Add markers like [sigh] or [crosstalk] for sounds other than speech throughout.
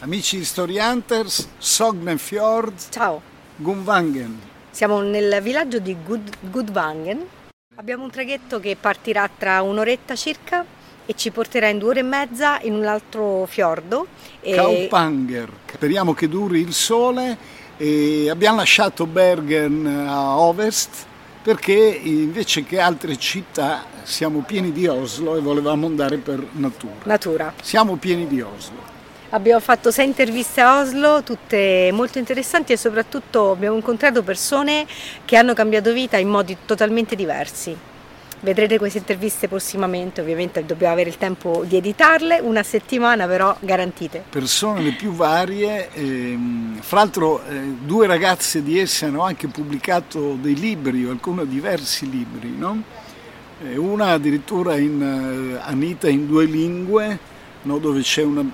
Amici di Story Hunters, Sognefjord, Ciao, Gunvangen. siamo nel villaggio di Gud- Gudvangen. Abbiamo un traghetto che partirà tra un'oretta circa e ci porterà in due ore e mezza in un altro fiordo. E Kaupanger. Speriamo che duri il sole e abbiamo lasciato Bergen a ovest perché invece che altre città siamo pieni di Oslo e volevamo andare per natura. natura. Siamo pieni di Oslo. Abbiamo fatto sei interviste a Oslo, tutte molto interessanti e soprattutto abbiamo incontrato persone che hanno cambiato vita in modi totalmente diversi. Vedrete queste interviste prossimamente, ovviamente dobbiamo avere il tempo di editarle, una settimana però garantite. Persone le più varie, ehm, fra l'altro eh, due ragazze di esse hanno anche pubblicato dei libri, alcuni diversi libri, no? Eh, una addirittura in eh, Anita in due lingue, no? dove c'è una,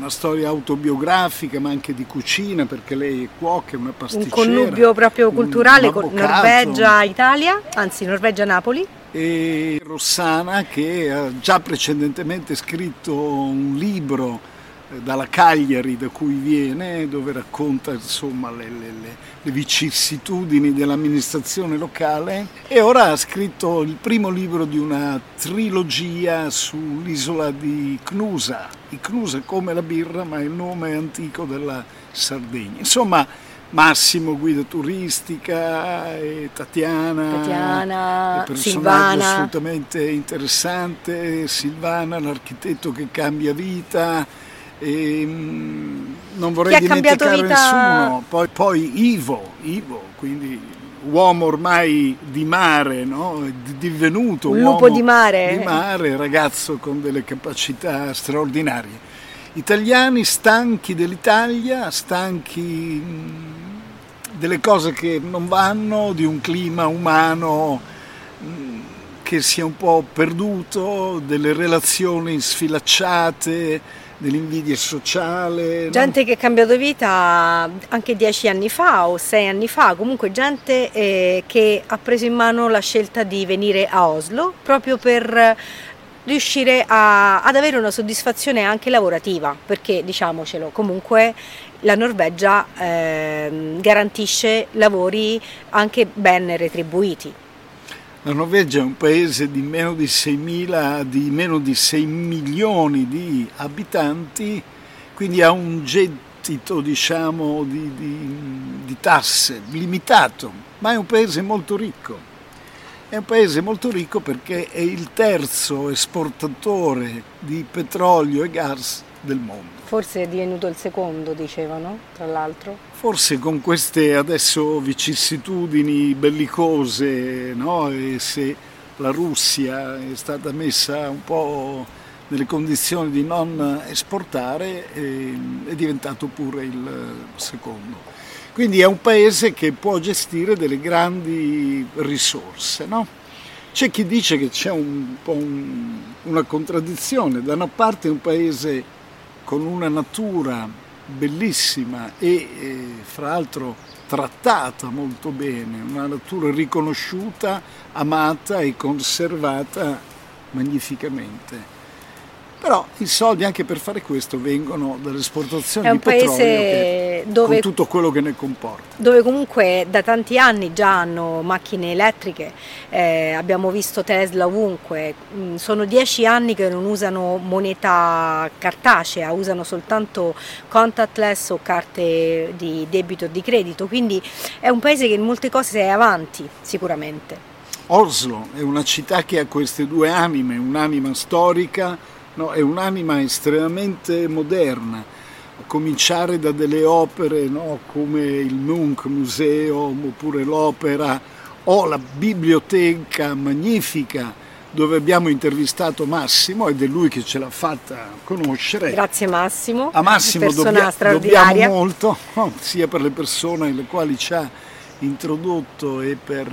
una storia autobiografica ma anche di cucina perché lei è cuoca, è una Un pasticcera. connubio proprio un culturale con. Norvegia-Italia, anzi Norvegia-Napoli. e Rossana che ha già precedentemente scritto un libro eh, dalla Cagliari da cui viene dove racconta insomma le, le- le- le vicissitudini dell'amministrazione locale e ora ha scritto il primo libro di una trilogia sull'isola di Cnusa i Cnusa come la birra ma il nome antico della Sardegna. Insomma Massimo guida turistica e Tatiana Tatiana, personaggio assolutamente interessante, Silvana, l'architetto che cambia vita, e, mm, non vorrei dimenticare vita- nessuno, poi, poi Ivo, Ivo, quindi uomo ormai di mare, no? Di- divenuto Un uomo lupo di mare. di mare, ragazzo con delle capacità straordinarie. Italiani stanchi dell'Italia, stanchi delle cose che non vanno, di un clima umano che si è un po' perduto, delle relazioni sfilacciate, dell'invidia sociale. no? Gente che ha cambiato vita anche dieci anni fa o sei anni fa, comunque gente eh, che ha preso in mano la scelta di venire a Oslo proprio per riuscire a- ad avere una soddisfazione anche lavorativa, perché diciamocelo, comunque la Norvegia ehm, garantisce lavori anche ben retribuiti. La Norvegia è un paese di meno di 6.000, di meno di 6 milioni di abitanti, quindi ha un gettito diciamo, di, di- di tasse limitato, ma è un paese molto ricco. È un paese molto ricco perché è il terzo esportatore di petrolio e gas del mondo. Forse è divenuto il secondo, dicevano, tra l'altro. Forse con queste adesso vicissitudini bellicose, no? se la Russia è stata messa un po' nelle condizioni di non esportare, eh, è diventato pure il secondo. Quindi è un paese che può gestire delle grandi risorse. no? C'è chi dice che c'è un po' un- una contraddizione, da una parte è un paese con una natura bellissima e eh, fra l'altro trattata molto bene, una natura riconosciuta, amata e conservata magnificamente. Però i soldi anche per fare questo vengono dall'esportazione di petrolio che- dove- con tutto quello che ne comporta. dove comunque da tanti anni già hanno macchine elettriche, eh, abbiamo visto Tesla ovunque, Mm, sono dieci anni che non usano moneta cartacea, usano soltanto contactless o carte di debito e di credito, quindi è un paese che in molte cose è avanti sicuramente. Oslo è una città che ha queste due anime, un'anima storica no, e un'anima estremamente moderna, a cominciare da delle opere no, come il Munch Museum oppure l'opera o la biblioteca magnifica dove abbiamo intervistato Massimo ed è lui che ce l'ha fatta conoscere. Grazie Massimo, A Massimo dobbia- dobbiamo molto, [laughs] sia per le persone alle quali ci ha introdotto e per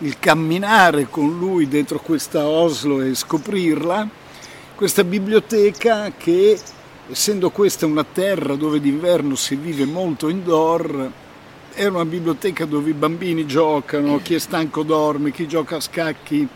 eh, il camminare con lui dentro questa Oslo e scoprirla. Questa biblioteca che, essendo questa una terra dove d'inverno si vive molto indoor, è una biblioteca dove i bambini giocano, chi è stanco dorme, chi gioca a scacchi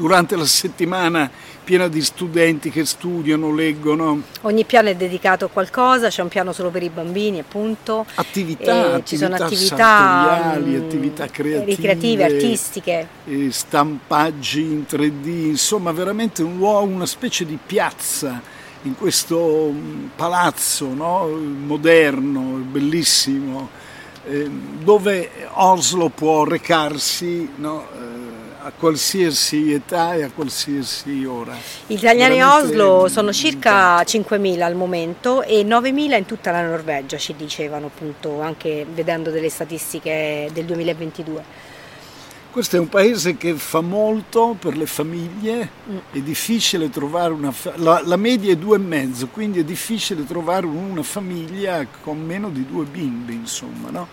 durante la settimana piena di studenti che studiano, leggono. Ogni piano è dedicato a qualcosa, c'è un piano solo per i bambini appunto. Attività, attività ci sono attività mm, attività creative, ricreative, artistiche. Stampaggi in 3D, insomma veramente un luogo, una specie di piazza in questo mm, palazzo no? moderno, bellissimo, eh, dove Oslo può recarsi no? A qualsiasi età e a qualsiasi ora. Gli italiani a Oslo sono circa 5.000 al momento e 9.000 in tutta la Norvegia, ci dicevano appunto, anche vedendo delle statistiche del 2022. Questo è un paese che fa molto per le famiglie, mm. è difficile trovare una fa- la, la, media è due e mezzo, quindi è difficile trovare una famiglia con meno di due bimbi, insomma, no?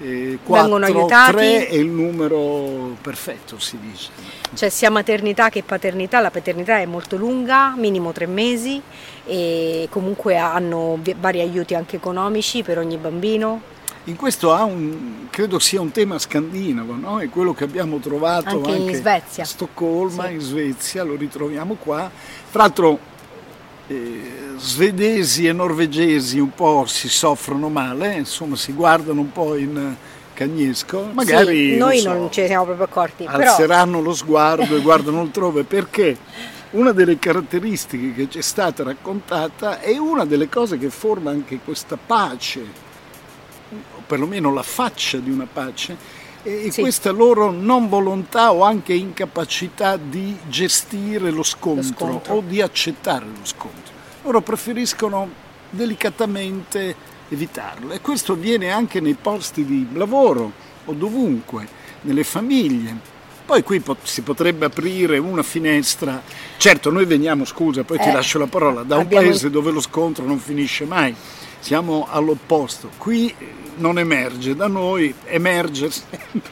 Eh, 4, aiutati. 3 è il numero perfetto, si dice. Cioè sia maternità che paternità, la paternità è molto lunga, minimo tre mesi e comunque hanno vari aiuti anche economici per ogni bambino. In questo un, credo sia un tema scandinavo, no? è quello che abbiamo trovato anche, anche in Svezia. a Stoccolma, sì. in Svezia, lo ritroviamo qua. Tra l'altro eh, svedesi e norvegesi un po' si soffrono male, insomma si guardano un po' in cagnesco, magari sì, noi non, so, non ce ne siamo proprio accorti, alzeranno però... lo sguardo e [laughs] guardano altrove perché una delle caratteristiche che ci è stata raccontata è una delle cose che forma anche questa pace, o perlomeno la faccia di una pace, e sì. questa loro non volontà o anche incapacità di gestire lo scontro, lo scontro, o di accettare lo scontro. Loro preferiscono delicatamente evitarlo e questo avviene anche nei posti di lavoro o dovunque, nelle famiglie. Poi qui si potrebbe aprire una finestra. Certo, noi veniamo, scusa, poi eh, ti lascio la parola, da un paese dove lo scontro non finisce mai. Siamo all'opposto. Qui non emerge, da noi emerge sempre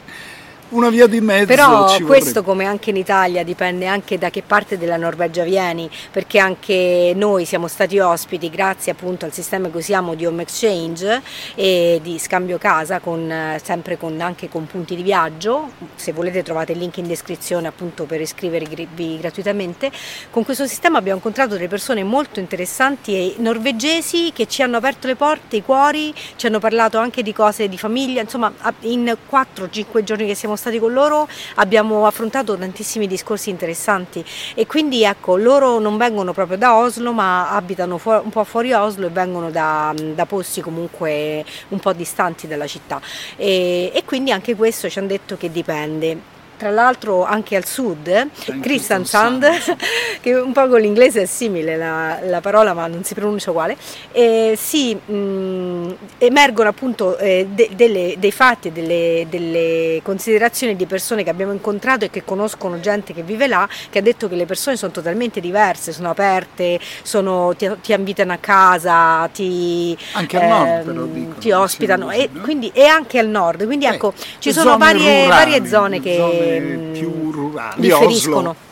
una via di mezzo. Però questo come anche in Italia dipende anche da che parte della Norvegia vieni, perché anche noi siamo stati ospiti grazie appunto al sistema che usiamo di home exchange e di scambio casa, con, sempre con, anche con punti di viaggio, se volete trovate il link in descrizione appunto per iscrivervi gratuitamente. Con questo sistema abbiamo incontrato delle persone molto interessanti e norvegesi che ci hanno aperto le porte, i cuori, ci hanno parlato anche di cose di famiglia, insomma in 4-5 giorni che siamo stati stati con loro abbiamo affrontato tantissimi discorsi interessanti. E quindi ecco loro non vengono proprio da Oslo ma abitano un po' fuori Oslo e vengono da, da, posti comunque un po' distanti dalla città. E, e quindi anche questo ci hanno detto che dipende tra l'altro anche al sud, Kristiansand, [laughs] che un po' con l'inglese è simile la, la parola ma non si pronuncia uguale, eh, si mh, emergono appunto eh, de, delle, dei fatti e delle, delle, considerazioni di persone che abbiamo incontrato e che conoscono gente che vive là, che ha detto che le persone sono totalmente diverse, sono aperte, sono, ti, ti, invitano a casa, ti, anche al nord, ehm, però, dicono, ti ospitano. e, quindi, e, anche al nord, quindi eh, ecco ci sono varie, rurali, varie zone che... Zone più rurali. Oslo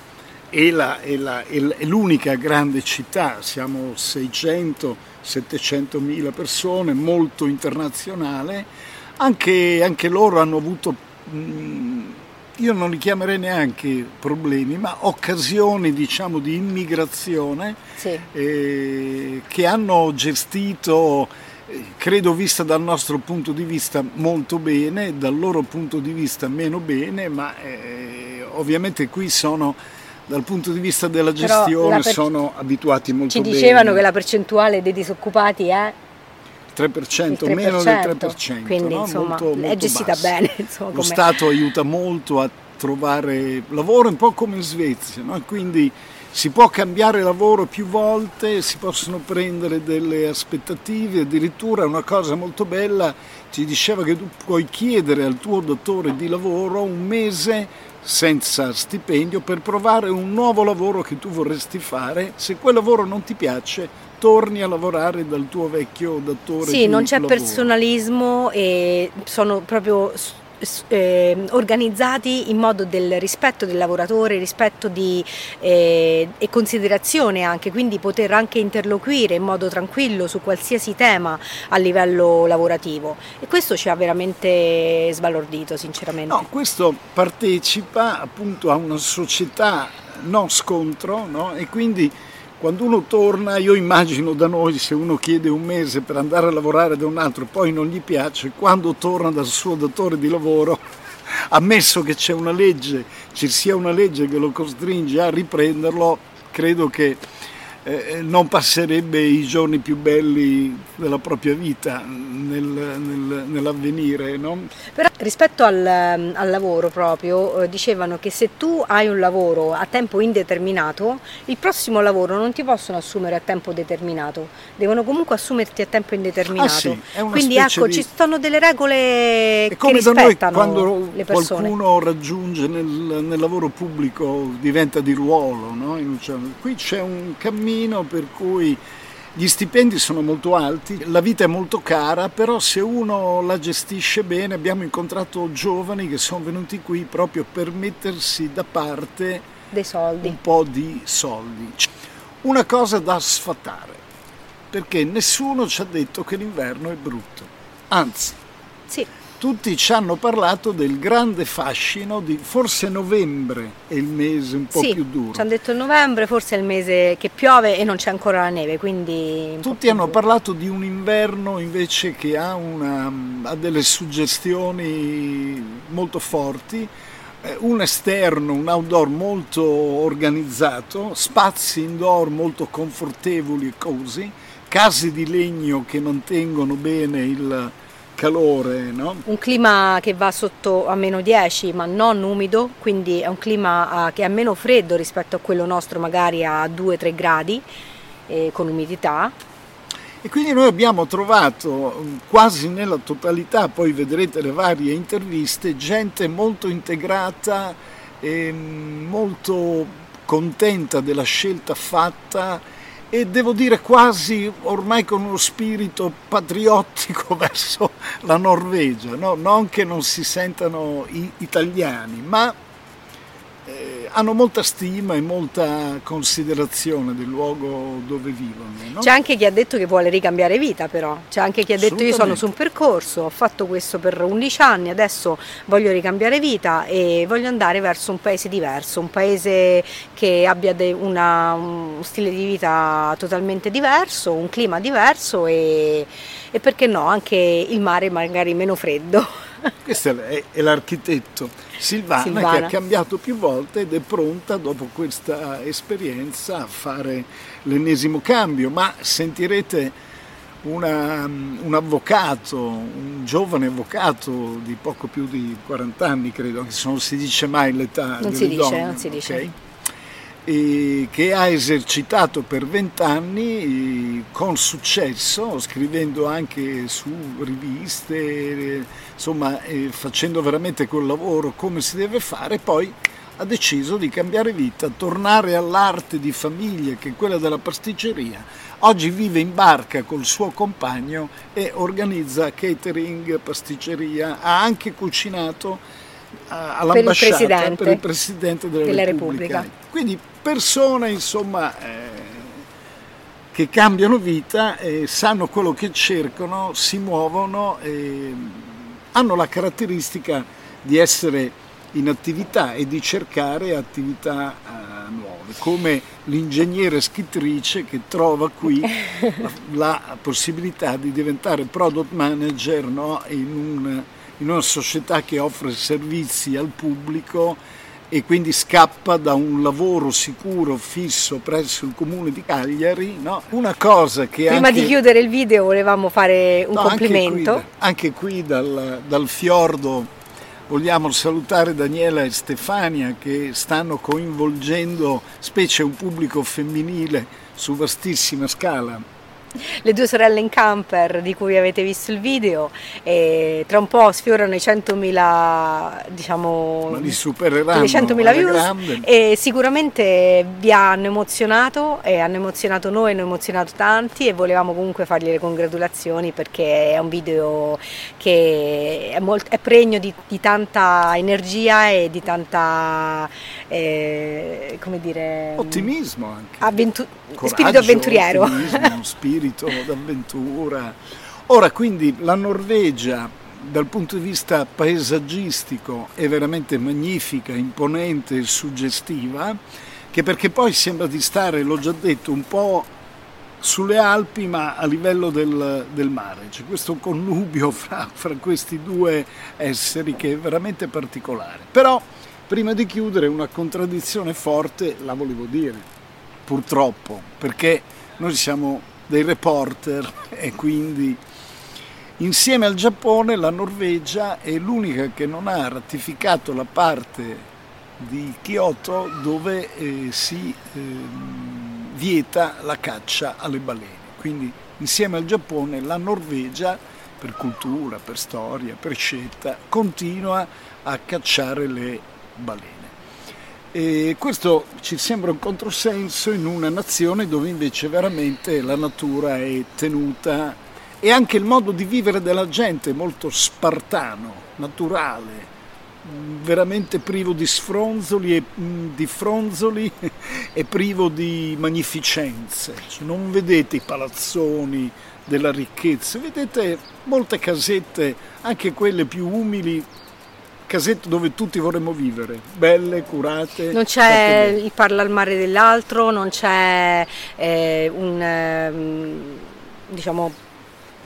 è, la, è, la, è l'unica grande città, siamo 600-700 mila persone, molto internazionale, anche, anche loro hanno avuto, mm, io non li chiamerei neanche problemi, ma occasioni diciamo, di immigrazione sì. eh, che hanno gestito credo vista dal nostro punto di vista molto bene, dal loro punto di vista meno bene, ma eh, ovviamente qui sono dal punto di vista della gestione per... sono abituati molto bene. Ci dicevano bene. che la percentuale dei disoccupati è 3%, 3%, meno del 3%, quindi no? insomma molto, molto è gestita basso. bene. Insomma, Lo Stato aiuta molto a trovare lavoro un po' come in Svezia, no? quindi si può cambiare lavoro più volte, si possono prendere delle aspettative, addirittura una cosa molto bella ci diceva che tu puoi chiedere al tuo datore di lavoro un mese senza stipendio per provare un nuovo lavoro che tu vorresti fare, se quel lavoro non ti piace torni a lavorare dal tuo vecchio datore sì, non c'è lavoro. personalismo e sono proprio eh, organizzati in modo del rispetto del lavoratore, rispetto di, eh, e considerazione anche, quindi poter anche interloquire in modo tranquillo su qualsiasi tema a livello lavorativo e questo ci ha veramente sbalordito sinceramente. No, questo partecipa appunto a una società non scontro no? e quindi quando uno torna, io immagino da noi se uno chiede un mese per andare a lavorare da un altro e poi non gli piace, quando torna dal suo datore di lavoro, [laughs] ammesso che c'è una legge, ci sia una legge che lo costringe a riprenderlo, credo che eh, non passerebbe i giorni più belli della propria vita nel, nel, nell'avvenire. No? Però rispetto al, al lavoro proprio, eh, dicevano che se tu hai un lavoro a tempo indeterminato, il prossimo lavoro non ti possono assumere a tempo determinato, devono comunque assumerti a tempo indeterminato. Ah, sì, Quindi ecco, di... ci sono delle regole è come che rispettano quando le persone. qualcuno raggiunge nel, nel, lavoro pubblico diventa di ruolo, no? qui c'è un cammino cammino per cui gli stipendi sono molto alti, la vita è molto cara, però se uno la gestisce bene abbiamo incontrato giovani che sono venuti qui proprio per mettersi da parte dei soldi. un po' di soldi. Una cosa da sfatare, perché nessuno ci ha detto che l'inverno è brutto, anzi. Sì tutti ci hanno parlato del grande fascino di forse novembre è il mese un po' sì, più duro. Ci hanno detto novembre, forse è il mese che piove e non c'è ancora la neve, quindi... Tutti hanno duro. parlato di un inverno invece che ha, una, ha delle suggestioni molto forti, eh, un esterno, un outdoor molto organizzato, spazi indoor molto confortevoli e così, case di legno che mantengono bene il calore, no? Un clima che va sotto a meno 10 ma non umido, quindi è un clima uh, che è meno freddo rispetto a quello nostro magari a 2-3 gradi eh, con umidità. E quindi noi abbiamo trovato mm, quasi nella totalità, poi vedrete le varie interviste, gente molto integrata e mm, molto contenta della scelta fatta e devo dire quasi ormai con uno spirito patriottico [laughs] verso la Norvegia, no? non che non si sentano italiani, ma hanno molta stima e molta considerazione del luogo dove vivono. No? C'è anche chi ha detto che vuole ricambiare vita però, c'è anche chi ha detto io sono su un percorso, ho fatto questo per 11 anni, adesso voglio ricambiare vita e voglio andare verso un paese diverso, un paese che abbia una, un stile di vita totalmente diverso, un clima diverso e, e perché no, anche il mare magari meno freddo. [laughs] Questo è, è l'architetto Silvana, Silvana, che ha cambiato più volte ed è pronta dopo questa esperienza a fare l'ennesimo cambio, ma sentirete una, un avvocato, un giovane avvocato di poco più di 40 anni credo, che non si dice mai l'età non si dice, donne, non si dice. Okay? Che ha esercitato per vent'anni con successo, scrivendo anche su riviste, insomma facendo veramente quel lavoro come si deve fare, poi ha deciso di cambiare vita, tornare all'arte di famiglia che è quella della pasticceria. Oggi vive in barca col suo compagno e organizza catering, pasticceria, ha anche cucinato all'ambasciata per il presidente, per il presidente della, della Repubblica. Repubblica. Quindi persone insomma eh, che cambiano vita, eh, sanno quello che cercano, si muovono e hanno la caratteristica di essere in attività e di cercare attività uh, nuove, come l'ingegnere scrittrice che trova qui la, [laughs] la, possibilità di diventare product manager no, in, un, in una società che offre servizi al pubblico e quindi scappa da un lavoro sicuro, fisso presso il comune di Cagliari. No? Una cosa che Prima anche... di chiudere il video volevamo fare un no, complimento. Anche qui, anche qui dal, dal fiordo vogliamo salutare Daniela e Stefania che stanno coinvolgendo specie un pubblico femminile su vastissima scala [laughs] le due sorelle in camper di cui avete visto il video e tra un po' sfiorano i 100.000 diciamo Ma li supereranno 100.000 views grande. e sicuramente vi hanno emozionato e hanno emozionato noi, hanno emozionato tanti e volevamo comunque fargli le congratulazioni perché è un video che è, molto, è pregno di, di, tanta energia e di tanta eh, come dire ottimismo anche avventu- Coraggio, spirito avventuriero [laughs] spirito d'avventura ora quindi la Norvegia dal punto di vista paesaggistico è veramente magnifica, imponente e suggestiva, che perché poi sembra di stare, l'ho già detto, un po' sulle Alpi ma a livello del, del mare. C'è questo connubio [laughs] fra, fra questi due esseri che è veramente particolare. Però prima di chiudere una contraddizione forte la volevo dire, purtroppo, perché noi siamo dei reporter [laughs] e quindi insieme al Giappone la Norvegia è l'unica che non ha ratificato la parte di Kyoto dove eh, si eh, vieta la caccia alle balene. Quindi insieme al Giappone la Norvegia per cultura, per storia, per scelta continua a cacciare le balene. E questo ci sembra un controsenso in una nazione dove invece veramente la natura è tenuta e anche il modo di vivere della gente è molto spartano, naturale, veramente privo di sfronzoli e di fronzoli [laughs] e privo di magnificenze. Non vedete i palazzoni della ricchezza, vedete molte casette, anche quelle più umili, casette dove tutti vorremmo vivere, belle, curate. Non c'è il parla al mare dell'altro, non c'è eh, un eh, diciamo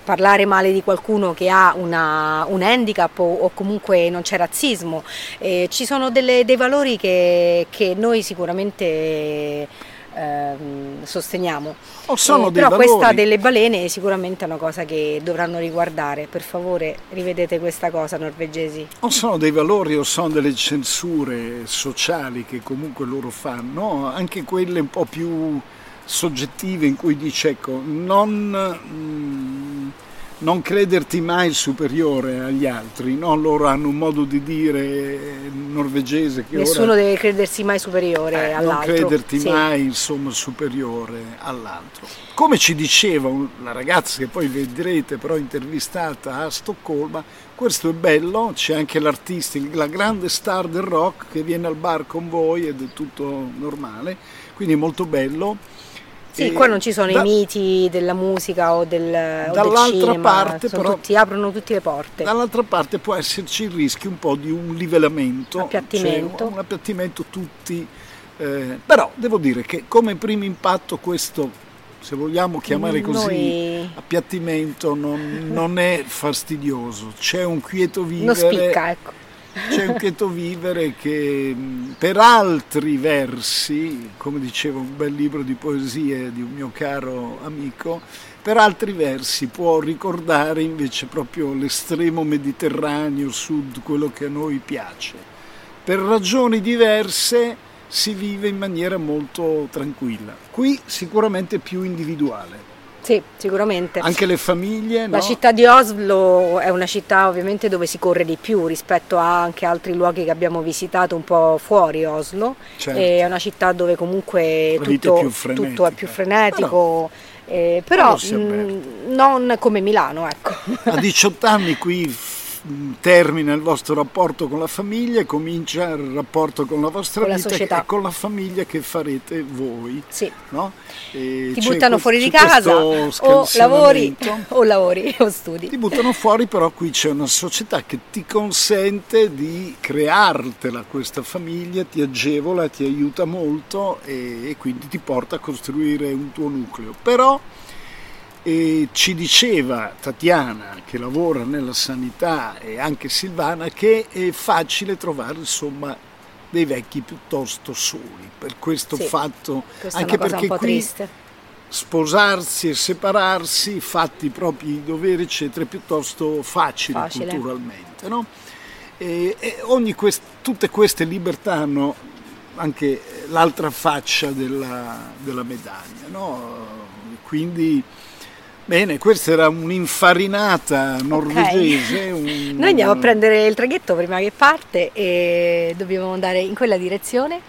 parlare male di qualcuno che ha una, un handicap o, o, comunque non c'è razzismo. Eh, ci sono delle, dei valori che, che noi sicuramente ehm, sosteniamo. Oh, eh, però valori. questa delle balene è sicuramente una cosa che dovranno riguardare. Per favore rivedete questa cosa norvegesi. O sono dei valori o sono delle censure sociali che comunque loro fanno, anche quelle un po' più soggettive in cui dice ecco non, mm, non crederti mai superiore agli altri, no? loro hanno un modo di dire norvegese che nessuno ora, deve credersi mai superiore eh, all'altro. Non crederti sì. mai insomma superiore all'altro. Come ci diceva una ragazza che poi vedrete però intervistata a Stoccolma, questo è bello, c'è anche l'artista, la grande star del rock che viene al bar con voi ed è tutto normale, quindi è molto bello. Sì, qua non ci sono da, i miti della musica o del, o del cinema, parte, però, tutti, aprono tutte le porte. Dall'altra parte può esserci il rischio un po' di un livellamento, appiattimento, cioè un appiattimento tutti, eh, però devo dire che come primo impatto questo, se vogliamo chiamare così, Noi... appiattimento non, non, è fastidioso, c'è un quieto vivere. Non spicca, ecco c'è un quieto vivere che per altri versi, come diceva un bel libro di poesie di un mio caro amico, per altri versi può ricordare invece proprio l'estremo mediterraneo sud, quello che a noi piace. Per ragioni diverse si vive in maniera molto tranquilla. Qui sicuramente più individuale. Sì, sicuramente. Anche le famiglie. La no? città di Oslo è una città ovviamente dove si corre di più rispetto a anche altri luoghi che abbiamo visitato un po' fuori Oslo. Certo. È una città dove comunque tutto, è tutto, è più frenetico. Però, eh, però mh, non come Milano, ecco. A 18 anni qui termina il vostro rapporto con la famiglia e comincia il rapporto con la vostra con la vita società. e con la famiglia che farete voi. Sì. No? Ti buttano fuori di casa o lavori o lavori o studi. Ti buttano fuori, però qui c'è una società che ti consente di creartela questa famiglia, ti agevola, ti aiuta molto e, e quindi ti porta a costruire un tuo nucleo. Però e ci diceva Tatiana, che lavora nella sanità, e anche Silvana, che è facile trovare insomma dei vecchi piuttosto soli per questo sì, fatto, anche perché qui triste. sposarsi e separarsi, fatti i propri doveri, eccetera, è piuttosto facile, facile. culturalmente. No? E, e quest, tutte queste libertà hanno anche l'altra faccia della, della medaglia. No? Quindi Bene, questa era un'infarinata norvegese. Okay. [laughs] Un... Noi andiamo a prendere il traghetto prima che parte e dobbiamo andare in quella direzione.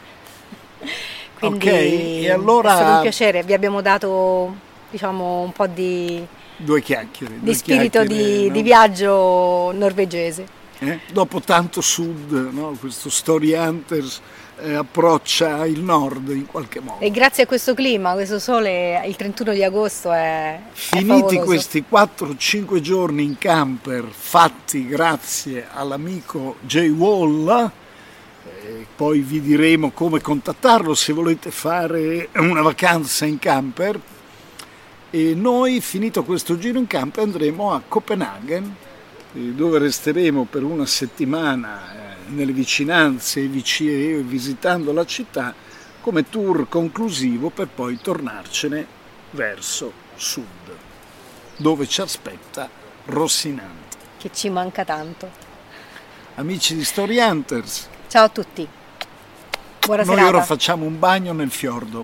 Quindi ok, e allora... È stato un piacere, vi abbiamo dato diciamo un po' di... Due chiacchiere. Di due spirito chiacchiere, di, no? di, viaggio norvegese. Eh? Dopo tanto sud, no? questo Story Hunters eh, approccia il nord in qualche modo. E grazie a questo clima, questo sole, il 31 di agosto è... Finiti è questi 4-5 giorni in camper, fatti grazie all'amico Jay Wall, eh, poi vi diremo come contattarlo se volete fare una vacanza in camper. E noi, finito questo giro in camper, andremo a Copenaghen, eh, dove resteremo per una settimana nelle vicinanze e visitando la città come tour conclusivo per poi tornarcene verso sud, dove ci aspetta Rossinante. Che ci manca tanto. Amici di Story Hunters. Ciao a tutti. Buona Noi serata. ora facciamo un bagno nel fiordo.